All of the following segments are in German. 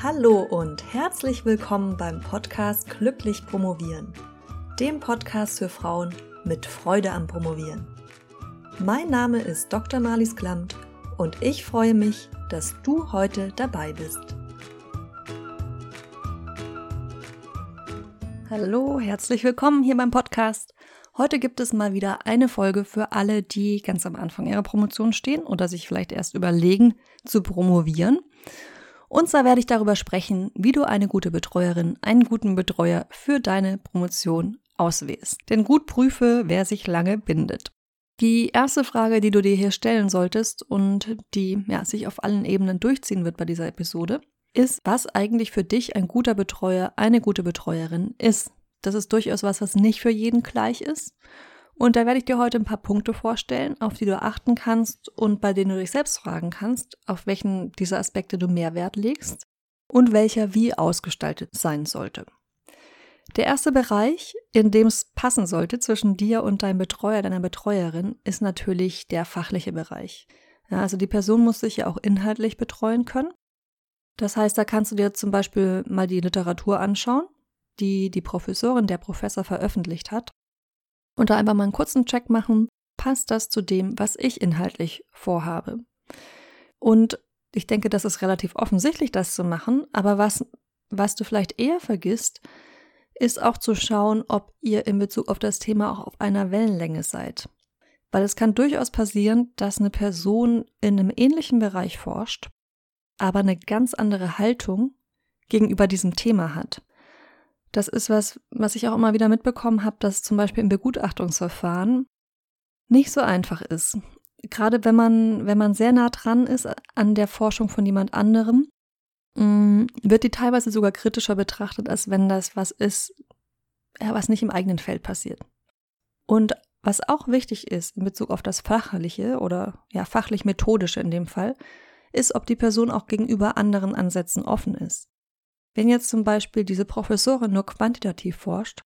Hallo und herzlich willkommen beim Podcast Glücklich Promovieren, dem Podcast für Frauen mit Freude am Promovieren. Mein Name ist Dr. Marlies Klamt und ich freue mich, dass du heute dabei bist. Hallo, herzlich willkommen hier beim Podcast. Heute gibt es mal wieder eine Folge für alle, die ganz am Anfang ihrer Promotion stehen oder sich vielleicht erst überlegen zu promovieren. Und zwar werde ich darüber sprechen, wie du eine gute Betreuerin, einen guten Betreuer für deine Promotion auswählst. Denn gut prüfe, wer sich lange bindet. Die erste Frage, die du dir hier stellen solltest und die ja, sich auf allen Ebenen durchziehen wird bei dieser Episode, ist, was eigentlich für dich ein guter Betreuer, eine gute Betreuerin ist. Das ist durchaus was, was nicht für jeden gleich ist. Und da werde ich dir heute ein paar Punkte vorstellen, auf die du achten kannst und bei denen du dich selbst fragen kannst, auf welchen dieser Aspekte du mehr Wert legst und welcher wie ausgestaltet sein sollte. Der erste Bereich, in dem es passen sollte zwischen dir und deinem Betreuer, deiner Betreuerin, ist natürlich der fachliche Bereich. Ja, also die Person muss sich ja auch inhaltlich betreuen können. Das heißt, da kannst du dir zum Beispiel mal die Literatur anschauen, die die Professorin, der Professor veröffentlicht hat und da einfach mal einen kurzen Check machen, passt das zu dem, was ich inhaltlich vorhabe. Und ich denke, das ist relativ offensichtlich, das zu machen, aber was, was du vielleicht eher vergisst, ist auch zu schauen, ob ihr in Bezug auf das Thema auch auf einer Wellenlänge seid. Weil es kann durchaus passieren, dass eine Person in einem ähnlichen Bereich forscht, aber eine ganz andere Haltung gegenüber diesem Thema hat. Das ist was, was ich auch immer wieder mitbekommen habe, dass zum Beispiel im Begutachtungsverfahren nicht so einfach ist. Gerade wenn man, wenn man sehr nah dran ist an der Forschung von jemand anderem, mm, wird die teilweise sogar kritischer betrachtet, als wenn das was ist, was nicht im eigenen Feld passiert. Und was auch wichtig ist in Bezug auf das Fachliche oder ja, fachlich-methodische in dem Fall, ist, ob die Person auch gegenüber anderen Ansätzen offen ist. Wenn jetzt zum Beispiel diese Professorin nur quantitativ forscht,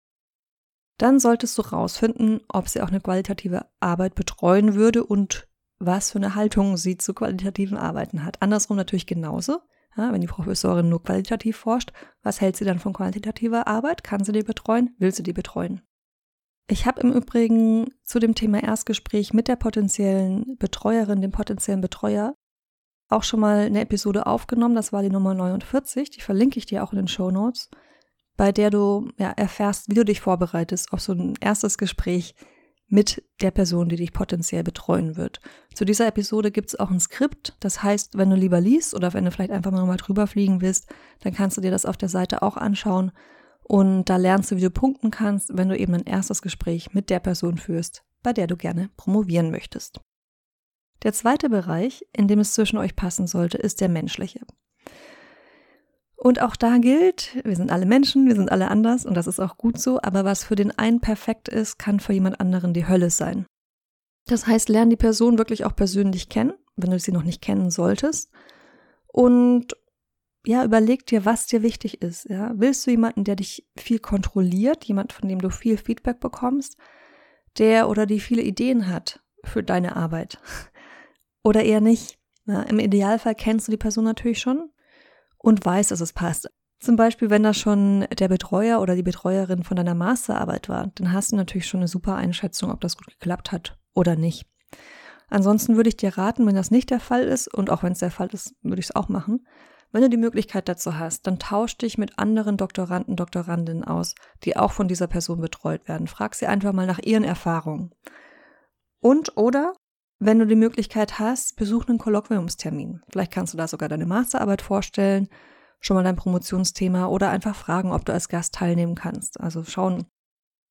dann solltest du rausfinden, ob sie auch eine qualitative Arbeit betreuen würde und was für eine Haltung sie zu qualitativen Arbeiten hat. Andersrum natürlich genauso. Ja, wenn die Professorin nur qualitativ forscht, was hält sie dann von quantitativer Arbeit? Kann sie die betreuen? Will sie die betreuen? Ich habe im Übrigen zu dem Thema Erstgespräch mit der potenziellen Betreuerin, dem potenziellen Betreuer, auch schon mal eine Episode aufgenommen, das war die Nummer 49, die verlinke ich dir auch in den Show Notes, bei der du ja, erfährst, wie du dich vorbereitest auf so ein erstes Gespräch mit der Person, die dich potenziell betreuen wird. Zu dieser Episode gibt es auch ein Skript, das heißt, wenn du lieber liest oder wenn du vielleicht einfach mal drüber fliegen willst, dann kannst du dir das auf der Seite auch anschauen und da lernst du, wie du punkten kannst, wenn du eben ein erstes Gespräch mit der Person führst, bei der du gerne promovieren möchtest. Der zweite Bereich, in dem es zwischen euch passen sollte, ist der menschliche. Und auch da gilt, wir sind alle Menschen, wir sind alle anders und das ist auch gut so, aber was für den einen perfekt ist, kann für jemand anderen die Hölle sein. Das heißt, lern die Person wirklich auch persönlich kennen, wenn du sie noch nicht kennen solltest. Und ja, überleg dir, was dir wichtig ist. Ja? Willst du jemanden, der dich viel kontrolliert, jemand, von dem du viel Feedback bekommst, der oder die viele Ideen hat für deine Arbeit? Oder eher nicht. Ja, Im Idealfall kennst du die Person natürlich schon und weißt, dass es passt. Zum Beispiel, wenn das schon der Betreuer oder die Betreuerin von deiner Masterarbeit war, dann hast du natürlich schon eine super Einschätzung, ob das gut geklappt hat oder nicht. Ansonsten würde ich dir raten, wenn das nicht der Fall ist, und auch wenn es der Fall ist, würde ich es auch machen, wenn du die Möglichkeit dazu hast, dann tausch dich mit anderen Doktoranden, Doktorandinnen aus, die auch von dieser Person betreut werden. Frag sie einfach mal nach ihren Erfahrungen. Und oder wenn du die Möglichkeit hast, besuch einen Kolloquiumstermin. Vielleicht kannst du da sogar deine Masterarbeit vorstellen, schon mal dein Promotionsthema oder einfach fragen, ob du als Gast teilnehmen kannst. Also schauen,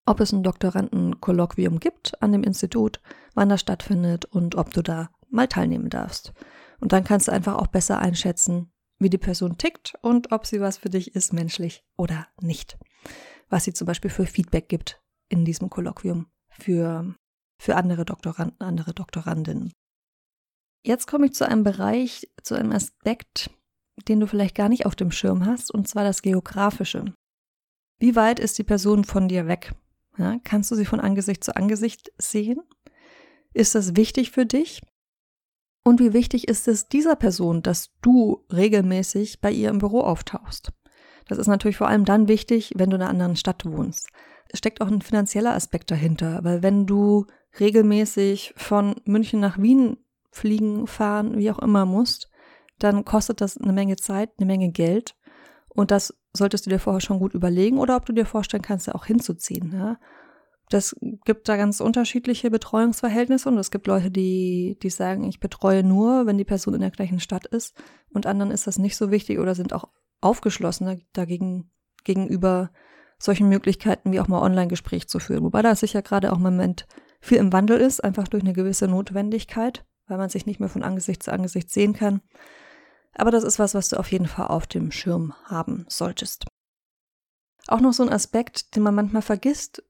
ob es ein Doktorandenkolloquium gibt an dem Institut, wann das stattfindet und ob du da mal teilnehmen darfst. Und dann kannst du einfach auch besser einschätzen, wie die Person tickt und ob sie was für dich ist, menschlich oder nicht. Was sie zum Beispiel für Feedback gibt in diesem Kolloquium für für andere Doktoranden, andere Doktorandinnen. Jetzt komme ich zu einem Bereich, zu einem Aspekt, den du vielleicht gar nicht auf dem Schirm hast, und zwar das Geografische. Wie weit ist die Person von dir weg? Ja, kannst du sie von Angesicht zu Angesicht sehen? Ist das wichtig für dich? Und wie wichtig ist es dieser Person, dass du regelmäßig bei ihr im Büro auftauchst? Das ist natürlich vor allem dann wichtig, wenn du in einer anderen Stadt wohnst. Es steckt auch ein finanzieller Aspekt dahinter, weil wenn du regelmäßig von München nach Wien fliegen, fahren, wie auch immer musst, dann kostet das eine Menge Zeit, eine Menge Geld. Und das solltest du dir vorher schon gut überlegen oder ob du dir vorstellen kannst, da auch hinzuziehen. Ja? Das gibt da ganz unterschiedliche Betreuungsverhältnisse und es gibt Leute, die, die sagen, ich betreue nur, wenn die Person in der gleichen Stadt ist und anderen ist das nicht so wichtig oder sind auch aufgeschlossen dagegen gegenüber solchen Möglichkeiten wie auch mal Online-Gespräch zu führen. Wobei da sicher gerade auch im Moment viel im Wandel ist, einfach durch eine gewisse Notwendigkeit, weil man sich nicht mehr von Angesicht zu Angesicht sehen kann. Aber das ist was, was du auf jeden Fall auf dem Schirm haben solltest. Auch noch so ein Aspekt, den man manchmal vergisst.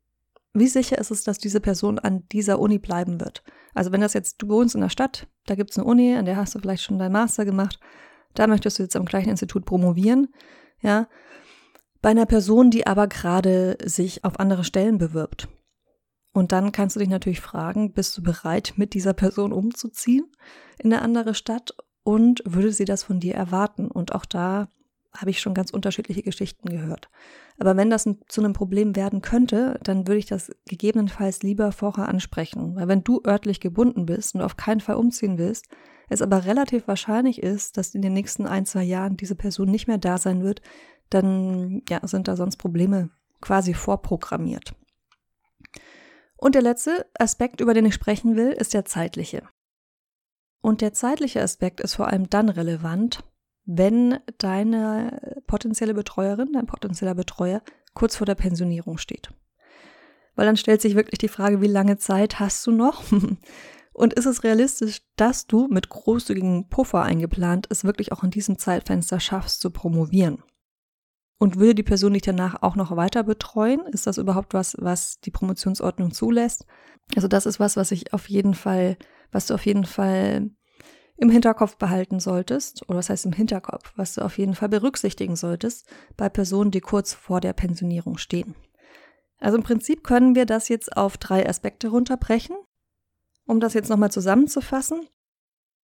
Wie sicher ist es, dass diese Person an dieser Uni bleiben wird? Also wenn das jetzt, du wohnst in der Stadt, da gibt es eine Uni, an der hast du vielleicht schon deinen Master gemacht, da möchtest du jetzt am gleichen Institut promovieren, ja. Bei einer Person, die aber gerade sich auf andere Stellen bewirbt. Und dann kannst du dich natürlich fragen, bist du bereit, mit dieser Person umzuziehen in eine andere Stadt und würde sie das von dir erwarten? Und auch da habe ich schon ganz unterschiedliche Geschichten gehört. Aber wenn das zu einem Problem werden könnte, dann würde ich das gegebenenfalls lieber vorher ansprechen. Weil wenn du örtlich gebunden bist und auf keinen Fall umziehen willst, es aber relativ wahrscheinlich ist, dass in den nächsten ein, zwei Jahren diese Person nicht mehr da sein wird, dann ja, sind da sonst Probleme quasi vorprogrammiert. Und der letzte Aspekt, über den ich sprechen will, ist der zeitliche. Und der zeitliche Aspekt ist vor allem dann relevant, wenn deine potenzielle Betreuerin, dein potenzieller Betreuer kurz vor der Pensionierung steht. Weil dann stellt sich wirklich die Frage, wie lange Zeit hast du noch? Und ist es realistisch, dass du mit großzügigen Puffer eingeplant es wirklich auch in diesem Zeitfenster schaffst zu promovieren? Und würde die Person dich danach auch noch weiter betreuen? Ist das überhaupt was, was die Promotionsordnung zulässt? Also das ist was, was ich auf jeden Fall, was du auf jeden Fall im Hinterkopf behalten solltest, oder was heißt im Hinterkopf, was du auf jeden Fall berücksichtigen solltest bei Personen, die kurz vor der Pensionierung stehen. Also im Prinzip können wir das jetzt auf drei Aspekte runterbrechen. Um das jetzt nochmal zusammenzufassen.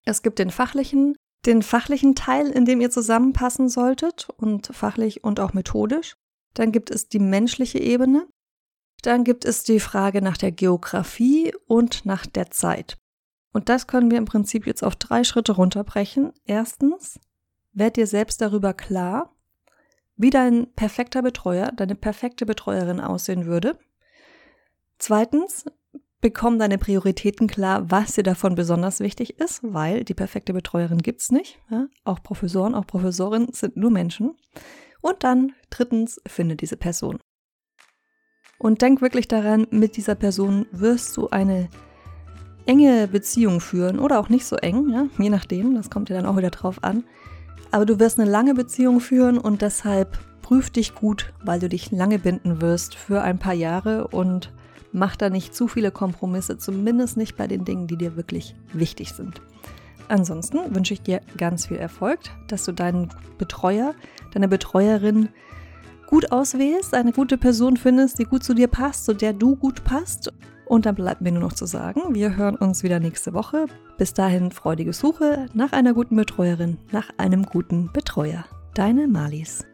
Es gibt den fachlichen, den fachlichen Teil, in dem ihr zusammenpassen solltet und fachlich und auch methodisch. Dann gibt es die menschliche Ebene. Dann gibt es die Frage nach der Geografie und nach der Zeit. Und das können wir im Prinzip jetzt auf drei Schritte runterbrechen. Erstens, werd dir selbst darüber klar, wie dein perfekter Betreuer, deine perfekte Betreuerin aussehen würde. Zweitens, bekomm deine Prioritäten klar, was dir davon besonders wichtig ist, weil die perfekte Betreuerin gibt's nicht. Ja? Auch Professoren, auch Professorinnen sind nur Menschen. Und dann drittens, finde diese Person. Und denk wirklich daran, mit dieser Person wirst du eine enge Beziehung führen oder auch nicht so eng, ja? je nachdem, das kommt dir dann auch wieder drauf an. Aber du wirst eine lange Beziehung führen und deshalb prüf dich gut, weil du dich lange binden wirst für ein paar Jahre und Mach da nicht zu viele Kompromisse, zumindest nicht bei den Dingen, die dir wirklich wichtig sind. Ansonsten wünsche ich dir ganz viel Erfolg, dass du deinen Betreuer, deine Betreuerin gut auswählst, eine gute Person findest, die gut zu dir passt, zu der du gut passt. Und dann bleibt mir nur noch zu sagen, wir hören uns wieder nächste Woche. Bis dahin freudige Suche nach einer guten Betreuerin, nach einem guten Betreuer. Deine Malis.